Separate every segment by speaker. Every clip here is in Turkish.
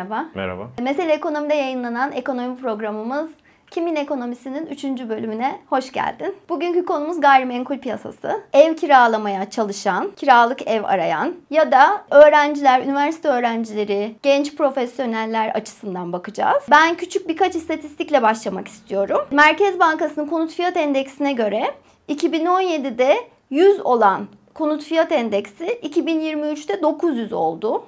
Speaker 1: merhaba.
Speaker 2: Merhaba.
Speaker 1: Mesele Ekonomi'de yayınlanan ekonomi programımız Kimin Ekonomisi'nin 3. bölümüne hoş geldin. Bugünkü konumuz gayrimenkul piyasası. Ev kiralamaya çalışan, kiralık ev arayan ya da öğrenciler, üniversite öğrencileri, genç profesyoneller açısından bakacağız. Ben küçük birkaç istatistikle başlamak istiyorum. Merkez Bankası'nın konut fiyat endeksine göre 2017'de 100 olan konut fiyat endeksi 2023'te 900 oldu.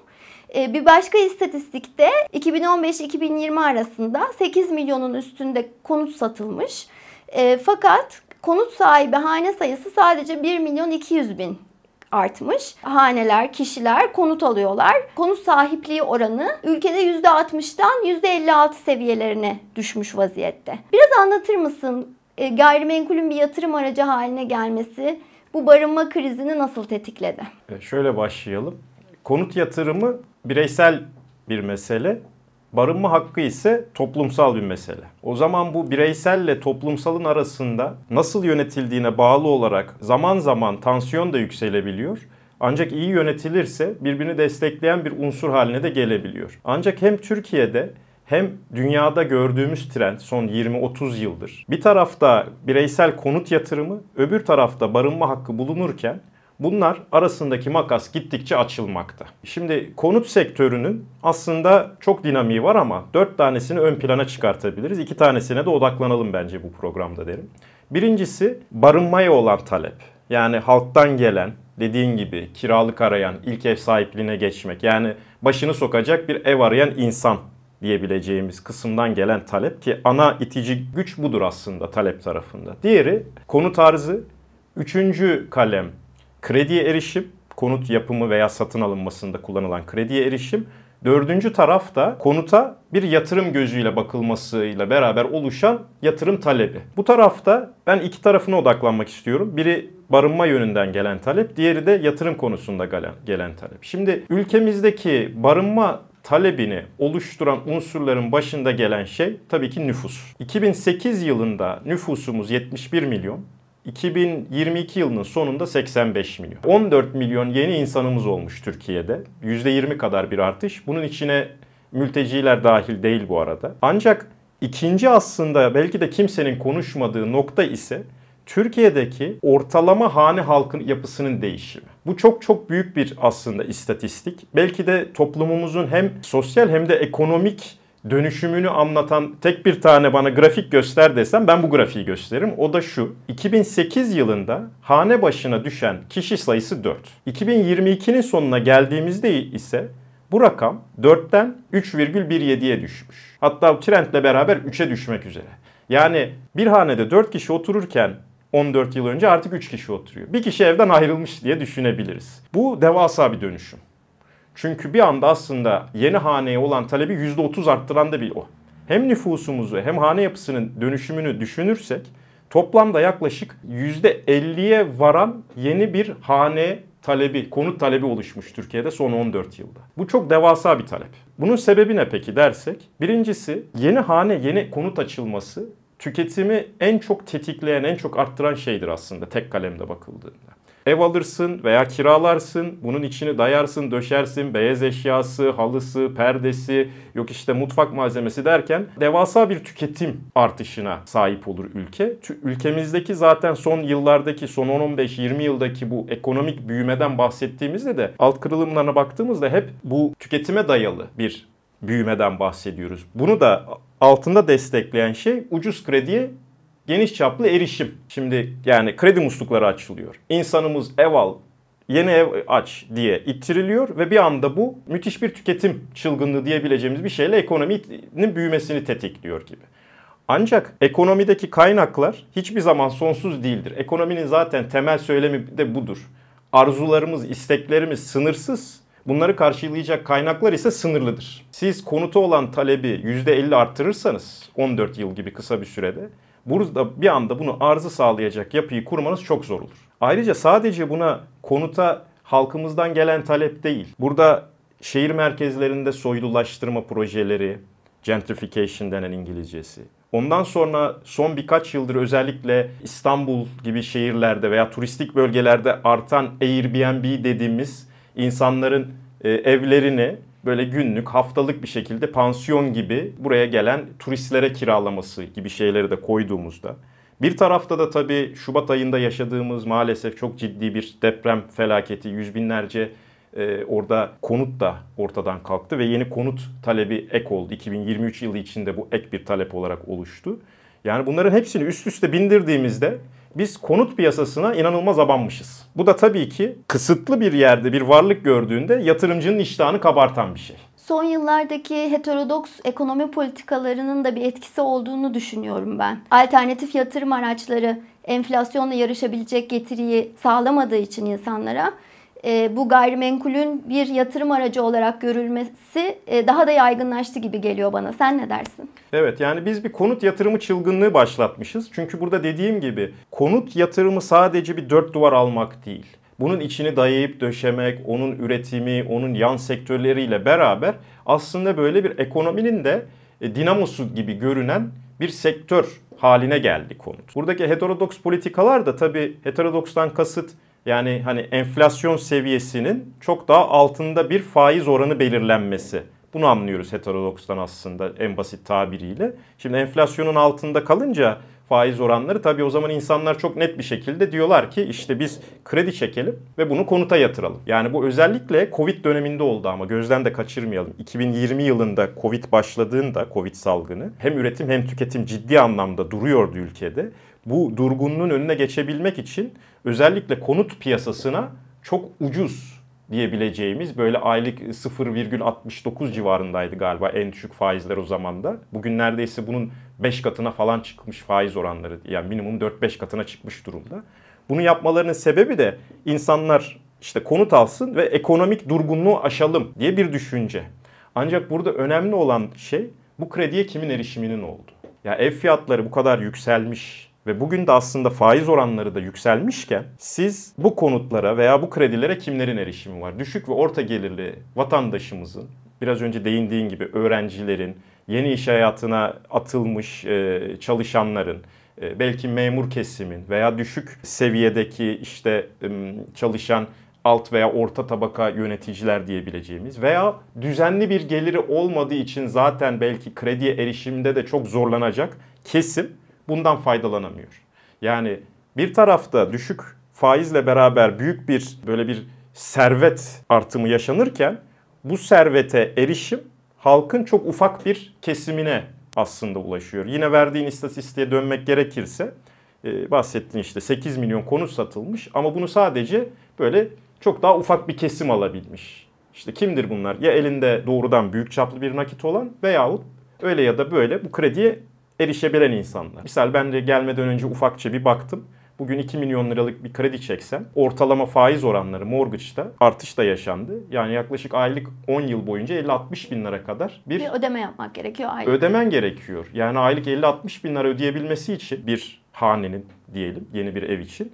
Speaker 1: Ee, bir başka istatistikte 2015-2020 arasında 8 milyonun üstünde konut satılmış. Ee, fakat konut sahibi hane sayısı sadece 1 milyon 200 bin artmış. Haneler, kişiler konut alıyorlar. Konut sahipliği oranı ülkede %60'dan %56 seviyelerine düşmüş vaziyette. Biraz anlatır mısın e, gayrimenkulün bir yatırım aracı haline gelmesi bu barınma krizini nasıl tetikledi?
Speaker 2: Şöyle başlayalım. Konut yatırımı bireysel bir mesele. Barınma hakkı ise toplumsal bir mesele. O zaman bu bireyselle toplumsalın arasında nasıl yönetildiğine bağlı olarak zaman zaman tansiyon da yükselebiliyor. Ancak iyi yönetilirse birbirini destekleyen bir unsur haline de gelebiliyor. Ancak hem Türkiye'de hem dünyada gördüğümüz trend son 20-30 yıldır bir tarafta bireysel konut yatırımı, öbür tarafta barınma hakkı bulunurken Bunlar arasındaki makas gittikçe açılmakta. Şimdi konut sektörünün aslında çok dinamiği var ama dört tanesini ön plana çıkartabiliriz. İki tanesine de odaklanalım bence bu programda derim. Birincisi barınmaya olan talep. Yani halktan gelen, dediğin gibi kiralık arayan, ilk ev sahipliğine geçmek. Yani başını sokacak bir ev arayan insan diyebileceğimiz kısımdan gelen talep ki ana itici güç budur aslında talep tarafında. Diğeri konut arzı, üçüncü kalem krediye erişim, konut yapımı veya satın alınmasında kullanılan krediye erişim. Dördüncü taraf da konuta bir yatırım gözüyle bakılmasıyla beraber oluşan yatırım talebi. Bu tarafta ben iki tarafına odaklanmak istiyorum. Biri barınma yönünden gelen talep, diğeri de yatırım konusunda gelen, talep. Şimdi ülkemizdeki barınma talebini oluşturan unsurların başında gelen şey tabii ki nüfus. 2008 yılında nüfusumuz 71 milyon. 2022 yılının sonunda 85 milyon. 14 milyon yeni insanımız olmuş Türkiye'de. %20 kadar bir artış. Bunun içine mülteciler dahil değil bu arada. Ancak ikinci aslında belki de kimsenin konuşmadığı nokta ise Türkiye'deki ortalama hane halkın yapısının değişimi. Bu çok çok büyük bir aslında istatistik. Belki de toplumumuzun hem sosyal hem de ekonomik dönüşümünü anlatan tek bir tane bana grafik göster desem ben bu grafiği gösteririm. O da şu. 2008 yılında hane başına düşen kişi sayısı 4. 2022'nin sonuna geldiğimizde ise bu rakam 4'ten 3,17'ye düşmüş. Hatta trendle beraber 3'e düşmek üzere. Yani bir hanede 4 kişi otururken 14 yıl önce artık 3 kişi oturuyor. Bir kişi evden ayrılmış diye düşünebiliriz. Bu devasa bir dönüşüm. Çünkü bir anda aslında yeni haneye olan talebi %30 arttıran da bir o. Hem nüfusumuzu hem hane yapısının dönüşümünü düşünürsek toplamda yaklaşık %50'ye varan yeni bir hane talebi, konut talebi oluşmuş Türkiye'de son 14 yılda. Bu çok devasa bir talep. Bunun sebebi ne peki dersek? Birincisi yeni hane, yeni konut açılması tüketimi en çok tetikleyen, en çok arttıran şeydir aslında tek kalemde bakıldığında. Ev alırsın veya kiralarsın, bunun içini dayarsın, döşersin, beyaz eşyası, halısı, perdesi, yok işte mutfak malzemesi derken devasa bir tüketim artışına sahip olur ülke. Ülkemizdeki zaten son yıllardaki, son 10-15-20 yıldaki bu ekonomik büyümeden bahsettiğimizde de alt kırılımlarına baktığımızda hep bu tüketime dayalı bir büyümeden bahsediyoruz. Bunu da altında destekleyen şey ucuz krediye geniş çaplı erişim. Şimdi yani kredi muslukları açılıyor. İnsanımız ev al, yeni ev aç diye ittiriliyor ve bir anda bu müthiş bir tüketim çılgınlığı diyebileceğimiz bir şeyle ekonominin büyümesini tetikliyor gibi. Ancak ekonomideki kaynaklar hiçbir zaman sonsuz değildir. Ekonominin zaten temel söylemi de budur. Arzularımız, isteklerimiz sınırsız. Bunları karşılayacak kaynaklar ise sınırlıdır. Siz konuta olan talebi %50 arttırırsanız 14 yıl gibi kısa bir sürede Burada bir anda bunu arzı sağlayacak yapıyı kurmanız çok zor olur. Ayrıca sadece buna konuta halkımızdan gelen talep değil. Burada şehir merkezlerinde soylulaştırma projeleri, gentrification denen İngilizcesi. Ondan sonra son birkaç yıldır özellikle İstanbul gibi şehirlerde veya turistik bölgelerde artan Airbnb dediğimiz insanların e, evlerini böyle günlük, haftalık bir şekilde pansiyon gibi buraya gelen turistlere kiralaması gibi şeyleri de koyduğumuzda bir tarafta da tabii Şubat ayında yaşadığımız maalesef çok ciddi bir deprem felaketi, yüz binlerce e, orada konut da ortadan kalktı ve yeni konut talebi ek oldu. 2023 yılı içinde bu ek bir talep olarak oluştu. Yani bunların hepsini üst üste bindirdiğimizde biz konut piyasasına inanılmaz abanmışız. Bu da tabii ki kısıtlı bir yerde bir varlık gördüğünde yatırımcının iştahını kabartan bir şey.
Speaker 1: Son yıllardaki heterodoks ekonomi politikalarının da bir etkisi olduğunu düşünüyorum ben. Alternatif yatırım araçları enflasyonla yarışabilecek getiriyi sağlamadığı için insanlara e, bu gayrimenkulün bir yatırım aracı olarak görülmesi e, daha da yaygınlaştı gibi geliyor bana. Sen ne dersin?
Speaker 2: Evet yani biz bir konut yatırımı çılgınlığı başlatmışız. Çünkü burada dediğim gibi konut yatırımı sadece bir dört duvar almak değil. Bunun içini dayayıp döşemek, onun üretimi, onun yan sektörleriyle beraber aslında böyle bir ekonominin de e, dinamosu gibi görünen bir sektör haline geldi konut. Buradaki heterodoks politikalar da tabii heterodokstan kasıt yani hani enflasyon seviyesinin çok daha altında bir faiz oranı belirlenmesi. Bunu anlıyoruz heterodokstan aslında en basit tabiriyle. Şimdi enflasyonun altında kalınca faiz oranları tabii o zaman insanlar çok net bir şekilde diyorlar ki işte biz kredi çekelim ve bunu konuta yatıralım. Yani bu özellikle Covid döneminde oldu ama gözden de kaçırmayalım. 2020 yılında Covid başladığında Covid salgını hem üretim hem tüketim ciddi anlamda duruyordu ülkede. Bu durgunluğun önüne geçebilmek için özellikle konut piyasasına çok ucuz diyebileceğimiz böyle aylık 0,69 civarındaydı galiba en düşük faizler o zaman da. Bugün neredeyse bunun 5 katına falan çıkmış faiz oranları. Yani minimum 4-5 katına çıkmış durumda. Bunu yapmalarının sebebi de insanlar işte konut alsın ve ekonomik durgunluğu aşalım diye bir düşünce. Ancak burada önemli olan şey bu krediye kimin erişiminin oldu. Ya ev fiyatları bu kadar yükselmiş, ve bugün de aslında faiz oranları da yükselmişken siz bu konutlara veya bu kredilere kimlerin erişimi var? Düşük ve orta gelirli vatandaşımızın biraz önce değindiğin gibi öğrencilerin, yeni iş hayatına atılmış e, çalışanların, e, belki memur kesimin veya düşük seviyedeki işte çalışan alt veya orta tabaka yöneticiler diyebileceğimiz veya düzenli bir geliri olmadığı için zaten belki krediye erişimde de çok zorlanacak kesim bundan faydalanamıyor. Yani bir tarafta düşük faizle beraber büyük bir böyle bir servet artımı yaşanırken bu servete erişim halkın çok ufak bir kesimine aslında ulaşıyor. Yine verdiğin istatistiğe dönmek gerekirse e, bahsettiğin işte 8 milyon konut satılmış ama bunu sadece böyle çok daha ufak bir kesim alabilmiş. İşte kimdir bunlar? Ya elinde doğrudan büyük çaplı bir nakit olan veyahut öyle ya da böyle bu krediye erişebilen insanlar. Misal ben de gelmeden önce ufakça bir baktım. Bugün 2 milyon liralık bir kredi çeksem ortalama faiz oranları mortgage'da artış da yaşandı. Yani yaklaşık aylık 10 yıl boyunca 50-60 bin lira kadar bir,
Speaker 1: bir ödeme yapmak gerekiyor aylık.
Speaker 2: Ödemen gerekiyor. Yani aylık 50-60 bin lira ödeyebilmesi için bir hanenin diyelim yeni bir ev için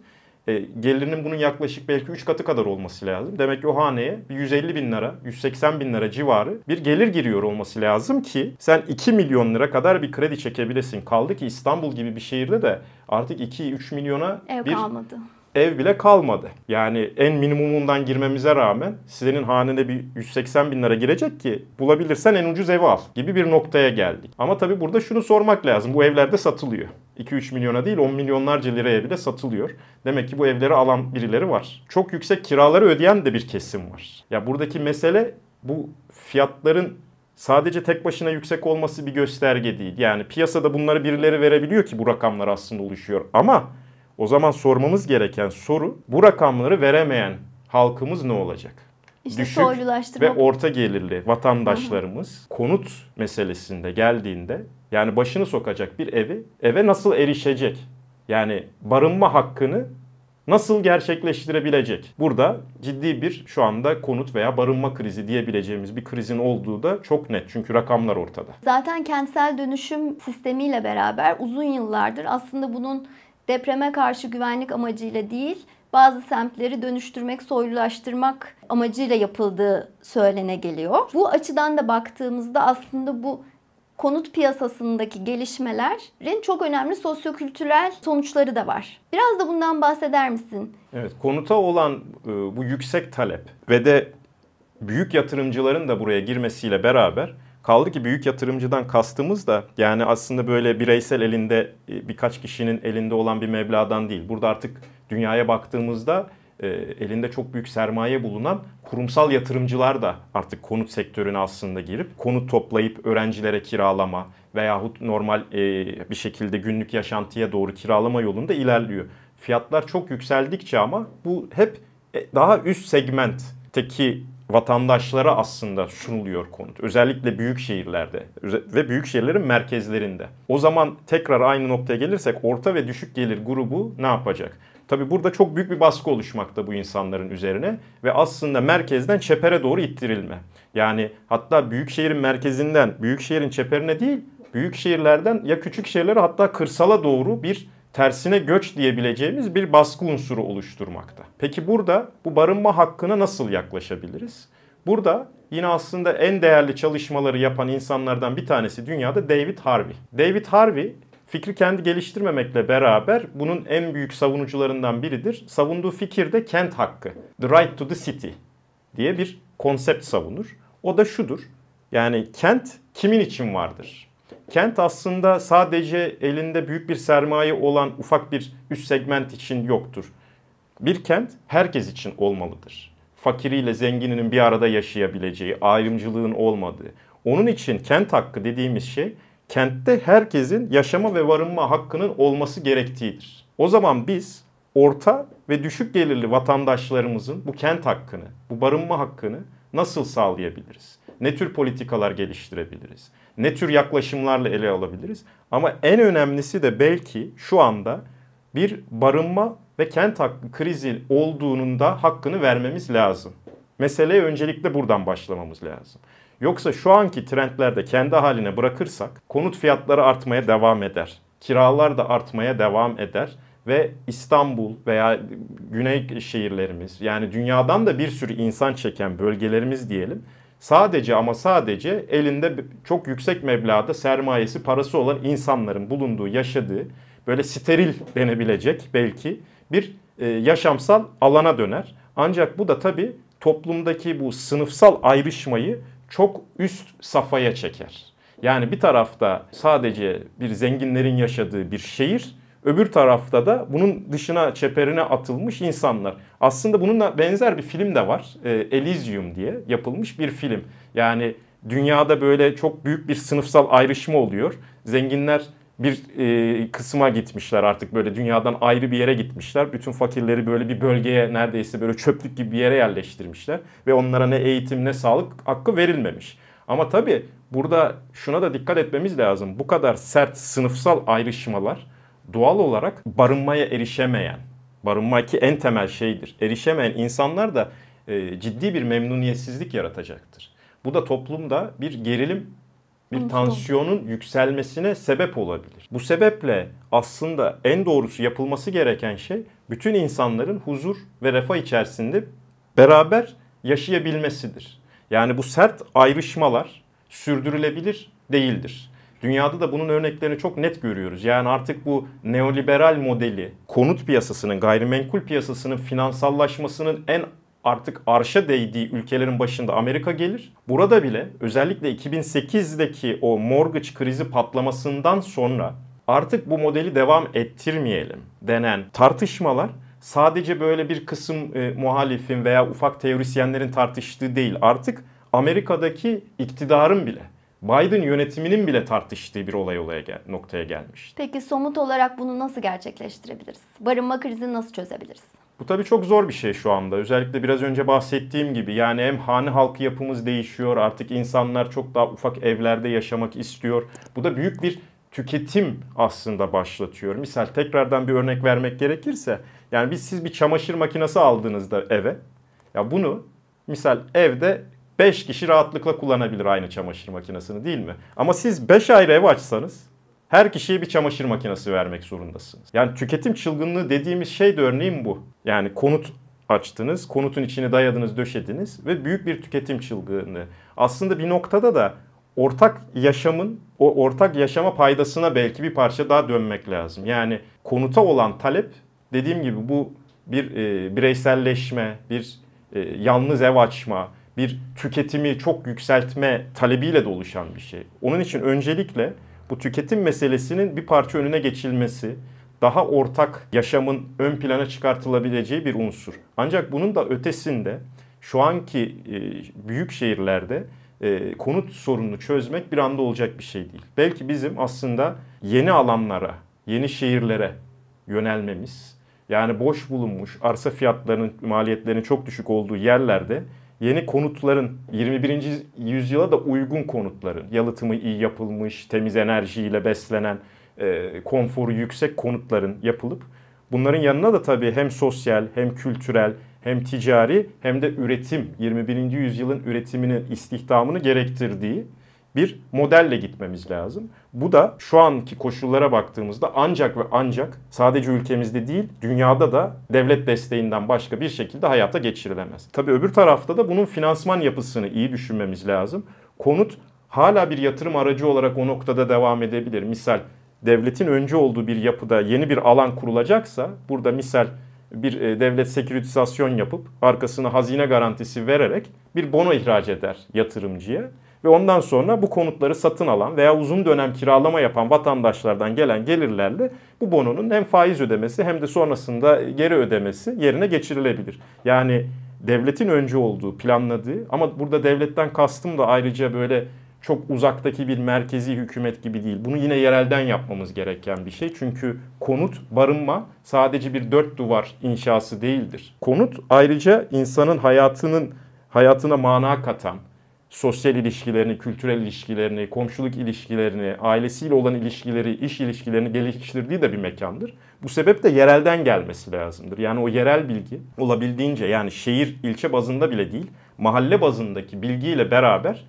Speaker 2: e, gelirinin bunun yaklaşık belki 3 katı kadar olması lazım. Demek ki o haneye 150 bin lira, 180 bin lira civarı bir gelir giriyor olması lazım ki sen 2 milyon lira kadar bir kredi çekebilesin. Kaldı ki İstanbul gibi bir şehirde de artık 2-3 milyona
Speaker 1: Ev
Speaker 2: bir
Speaker 1: kalmadı
Speaker 2: ev bile kalmadı. Yani en minimumundan girmemize rağmen senin hanene bir 180 bin lira girecek ki bulabilirsen en ucuz evi al gibi bir noktaya geldik. Ama tabii burada şunu sormak lazım. Bu evlerde satılıyor. 2-3 milyona değil 10 milyonlarca liraya bile satılıyor. Demek ki bu evleri alan birileri var. Çok yüksek kiraları ödeyen de bir kesim var. Ya buradaki mesele bu fiyatların sadece tek başına yüksek olması bir gösterge değil. Yani piyasada bunları birileri verebiliyor ki bu rakamlar aslında oluşuyor. Ama o zaman sormamız gereken soru bu rakamları veremeyen halkımız ne olacak?
Speaker 1: İşte Düşük
Speaker 2: ve orta gelirli vatandaşlarımız Hı-hı. konut meselesinde geldiğinde yani başını sokacak bir evi eve nasıl erişecek? Yani barınma hakkını nasıl gerçekleştirebilecek? Burada ciddi bir şu anda konut veya barınma krizi diyebileceğimiz bir krizin olduğu da çok net. Çünkü rakamlar ortada.
Speaker 1: Zaten kentsel dönüşüm sistemiyle beraber uzun yıllardır aslında bunun depreme karşı güvenlik amacıyla değil, bazı semtleri dönüştürmek, soylulaştırmak amacıyla yapıldığı söylene geliyor. Bu açıdan da baktığımızda aslında bu konut piyasasındaki gelişmelerin çok önemli sosyokültürel sonuçları da var. Biraz da bundan bahseder misin?
Speaker 2: Evet, konuta olan e, bu yüksek talep ve de büyük yatırımcıların da buraya girmesiyle beraber kaldı ki büyük yatırımcıdan kastımız da yani aslında böyle bireysel elinde e, birkaç kişinin elinde olan bir meblağdan değil. Burada artık dünyaya baktığımızda e, elinde çok büyük sermaye bulunan kurumsal yatırımcılar da artık konut sektörüne aslında girip konut toplayıp öğrencilere kiralama veyahut normal e, bir şekilde günlük yaşantıya doğru kiralama yolunda ilerliyor. Fiyatlar çok yükseldikçe ama bu hep daha üst segmentteki vatandaşlara aslında sunuluyor konut. Özellikle büyük şehirlerde ve büyük şehirlerin merkezlerinde. O zaman tekrar aynı noktaya gelirsek orta ve düşük gelir grubu ne yapacak? Tabi burada çok büyük bir baskı oluşmakta bu insanların üzerine ve aslında merkezden çepere doğru ittirilme. Yani hatta büyük şehrin merkezinden büyük şehrin çeperine değil, büyük şehirlerden ya küçük şehirlere hatta kırsala doğru bir tersine göç diyebileceğimiz bir baskı unsuru oluşturmakta. Peki burada bu barınma hakkına nasıl yaklaşabiliriz? Burada yine aslında en değerli çalışmaları yapan insanlardan bir tanesi dünyada David Harvey. David Harvey fikri kendi geliştirmemekle beraber bunun en büyük savunucularından biridir. Savunduğu fikir de kent hakkı. The right to the city diye bir konsept savunur. O da şudur. Yani kent kimin için vardır? Kent aslında sadece elinde büyük bir sermaye olan ufak bir üst segment için yoktur. Bir kent herkes için olmalıdır. Fakiriyle zengininin bir arada yaşayabileceği, ayrımcılığın olmadığı. Onun için kent hakkı dediğimiz şey kentte herkesin yaşama ve varınma hakkının olması gerektiğidir. O zaman biz orta ve düşük gelirli vatandaşlarımızın bu kent hakkını, bu barınma hakkını nasıl sağlayabiliriz? Ne tür politikalar geliştirebiliriz? Ne tür yaklaşımlarla ele alabiliriz? Ama en önemlisi de belki şu anda bir barınma ve kent hakkı krizi olduğunun da hakkını vermemiz lazım. Meseleye öncelikle buradan başlamamız lazım. Yoksa şu anki trendlerde kendi haline bırakırsak konut fiyatları artmaya devam eder. Kiralar da artmaya devam eder ve İstanbul veya güney şehirlerimiz yani dünyadan da bir sürü insan çeken bölgelerimiz diyelim sadece ama sadece elinde çok yüksek meblağda sermayesi parası olan insanların bulunduğu yaşadığı böyle steril denebilecek belki bir e, yaşamsal alana döner. Ancak bu da tabii toplumdaki bu sınıfsal ayrışmayı çok üst safhaya çeker. Yani bir tarafta sadece bir zenginlerin yaşadığı bir şehir, öbür tarafta da bunun dışına çeperine atılmış insanlar. Aslında bununla benzer bir film de var. E, Elysium diye yapılmış bir film. Yani dünyada böyle çok büyük bir sınıfsal ayrışma oluyor. Zenginler bir e, kısma gitmişler artık böyle dünyadan ayrı bir yere gitmişler. Bütün fakirleri böyle bir bölgeye neredeyse böyle çöplük gibi bir yere yerleştirmişler. Ve onlara ne eğitim ne sağlık hakkı verilmemiş. Ama tabii burada şuna da dikkat etmemiz lazım. Bu kadar sert sınıfsal ayrışmalar doğal olarak barınmaya erişemeyen, barınma ki en temel şeydir. Erişemeyen insanlar da e, ciddi bir memnuniyetsizlik yaratacaktır. Bu da toplumda bir gerilim bir tansiyonun yükselmesine sebep olabilir. Bu sebeple aslında en doğrusu yapılması gereken şey bütün insanların huzur ve refah içerisinde beraber yaşayabilmesidir. Yani bu sert ayrışmalar sürdürülebilir değildir. Dünyada da bunun örneklerini çok net görüyoruz. Yani artık bu neoliberal modeli konut piyasasının, gayrimenkul piyasasının finansallaşmasının en artık arşa değdiği ülkelerin başında Amerika gelir. Burada bile özellikle 2008'deki o mortgage krizi patlamasından sonra artık bu modeli devam ettirmeyelim denen tartışmalar sadece böyle bir kısım e, muhalifin veya ufak teorisyenlerin tartıştığı değil. Artık Amerika'daki iktidarın bile Biden yönetiminin bile tartıştığı bir olay olaya gel noktaya gelmiş.
Speaker 1: Peki somut olarak bunu nasıl gerçekleştirebiliriz? Barınma krizini nasıl çözebiliriz?
Speaker 2: Bu tabii çok zor bir şey şu anda. Özellikle biraz önce bahsettiğim gibi yani hem hane halkı yapımız değişiyor. Artık insanlar çok daha ufak evlerde yaşamak istiyor. Bu da büyük bir tüketim aslında başlatıyor. Misal tekrardan bir örnek vermek gerekirse yani biz siz bir çamaşır makinesi aldığınızda eve ya bunu misal evde 5 kişi rahatlıkla kullanabilir aynı çamaşır makinesini değil mi? Ama siz 5 ayrı ev açsanız her kişiye bir çamaşır makinesi vermek zorundasınız. Yani tüketim çılgınlığı dediğimiz şey de örneğin bu. Yani konut açtınız, konutun içine dayadınız, döşediniz ve büyük bir tüketim çılgınlığı. Aslında bir noktada da ortak yaşamın o ortak yaşama paydasına belki bir parça daha dönmek lazım. Yani konuta olan talep dediğim gibi bu bir e, bireyselleşme, bir e, yalnız ev açma, bir tüketimi çok yükseltme talebiyle de oluşan bir şey. Onun için öncelikle bu tüketim meselesinin bir parça önüne geçilmesi, daha ortak yaşamın ön plana çıkartılabileceği bir unsur. Ancak bunun da ötesinde şu anki e, büyük şehirlerde e, konut sorununu çözmek bir anda olacak bir şey değil. Belki bizim aslında yeni alanlara, yeni şehirlere yönelmemiz, yani boş bulunmuş arsa fiyatlarının, maliyetlerinin çok düşük olduğu yerlerde yeni konutların 21. yüzyıla da uygun konutların, yalıtımı iyi yapılmış, temiz enerjiyle beslenen, e, konforu yüksek konutların yapılıp bunların yanına da tabii hem sosyal hem kültürel hem ticari hem de üretim 21. yüzyılın üretiminin istihdamını gerektirdiği bir modelle gitmemiz lazım. Bu da şu anki koşullara baktığımızda ancak ve ancak sadece ülkemizde değil dünyada da devlet desteğinden başka bir şekilde hayata geçirilemez. Tabii öbür tarafta da bunun finansman yapısını iyi düşünmemiz lazım. Konut hala bir yatırım aracı olarak o noktada devam edebilir. Misal devletin önce olduğu bir yapıda yeni bir alan kurulacaksa burada misal bir e, devlet seküritizasyon yapıp arkasına hazine garantisi vererek bir bono ihraç eder yatırımcıya. Ve ondan sonra bu konutları satın alan veya uzun dönem kiralama yapan vatandaşlardan gelen gelirlerle bu bononun hem faiz ödemesi hem de sonrasında geri ödemesi yerine geçirilebilir. Yani devletin önce olduğu, planladığı ama burada devletten kastım da ayrıca böyle çok uzaktaki bir merkezi hükümet gibi değil. Bunu yine yerelden yapmamız gereken bir şey. Çünkü konut, barınma sadece bir dört duvar inşası değildir. Konut ayrıca insanın hayatının hayatına mana katan, sosyal ilişkilerini, kültürel ilişkilerini, komşuluk ilişkilerini, ailesiyle olan ilişkileri, iş ilişkilerini geliştirdiği de bir mekandır. Bu sebeple yerelden gelmesi lazımdır. Yani o yerel bilgi olabildiğince yani şehir, ilçe bazında bile değil, mahalle bazındaki bilgiyle beraber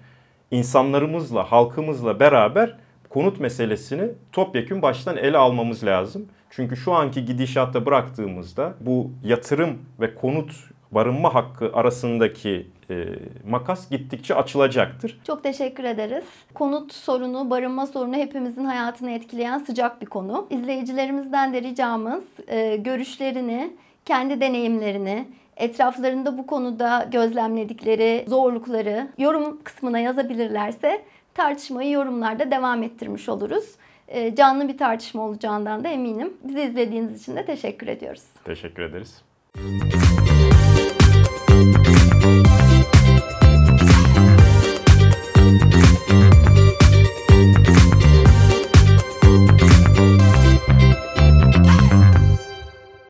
Speaker 2: insanlarımızla, halkımızla beraber konut meselesini topyekun baştan ele almamız lazım. Çünkü şu anki gidişatta bıraktığımızda bu yatırım ve konut barınma hakkı arasındaki e, makas gittikçe açılacaktır.
Speaker 1: Çok teşekkür ederiz. Konut sorunu, barınma sorunu hepimizin hayatını etkileyen sıcak bir konu. İzleyicilerimizden de ricamız e, görüşlerini, kendi deneyimlerini, etraflarında bu konuda gözlemledikleri zorlukları yorum kısmına yazabilirlerse tartışmayı yorumlarda devam ettirmiş oluruz. E, canlı bir tartışma olacağından da eminim. Bizi izlediğiniz için de teşekkür ediyoruz.
Speaker 2: Teşekkür ederiz.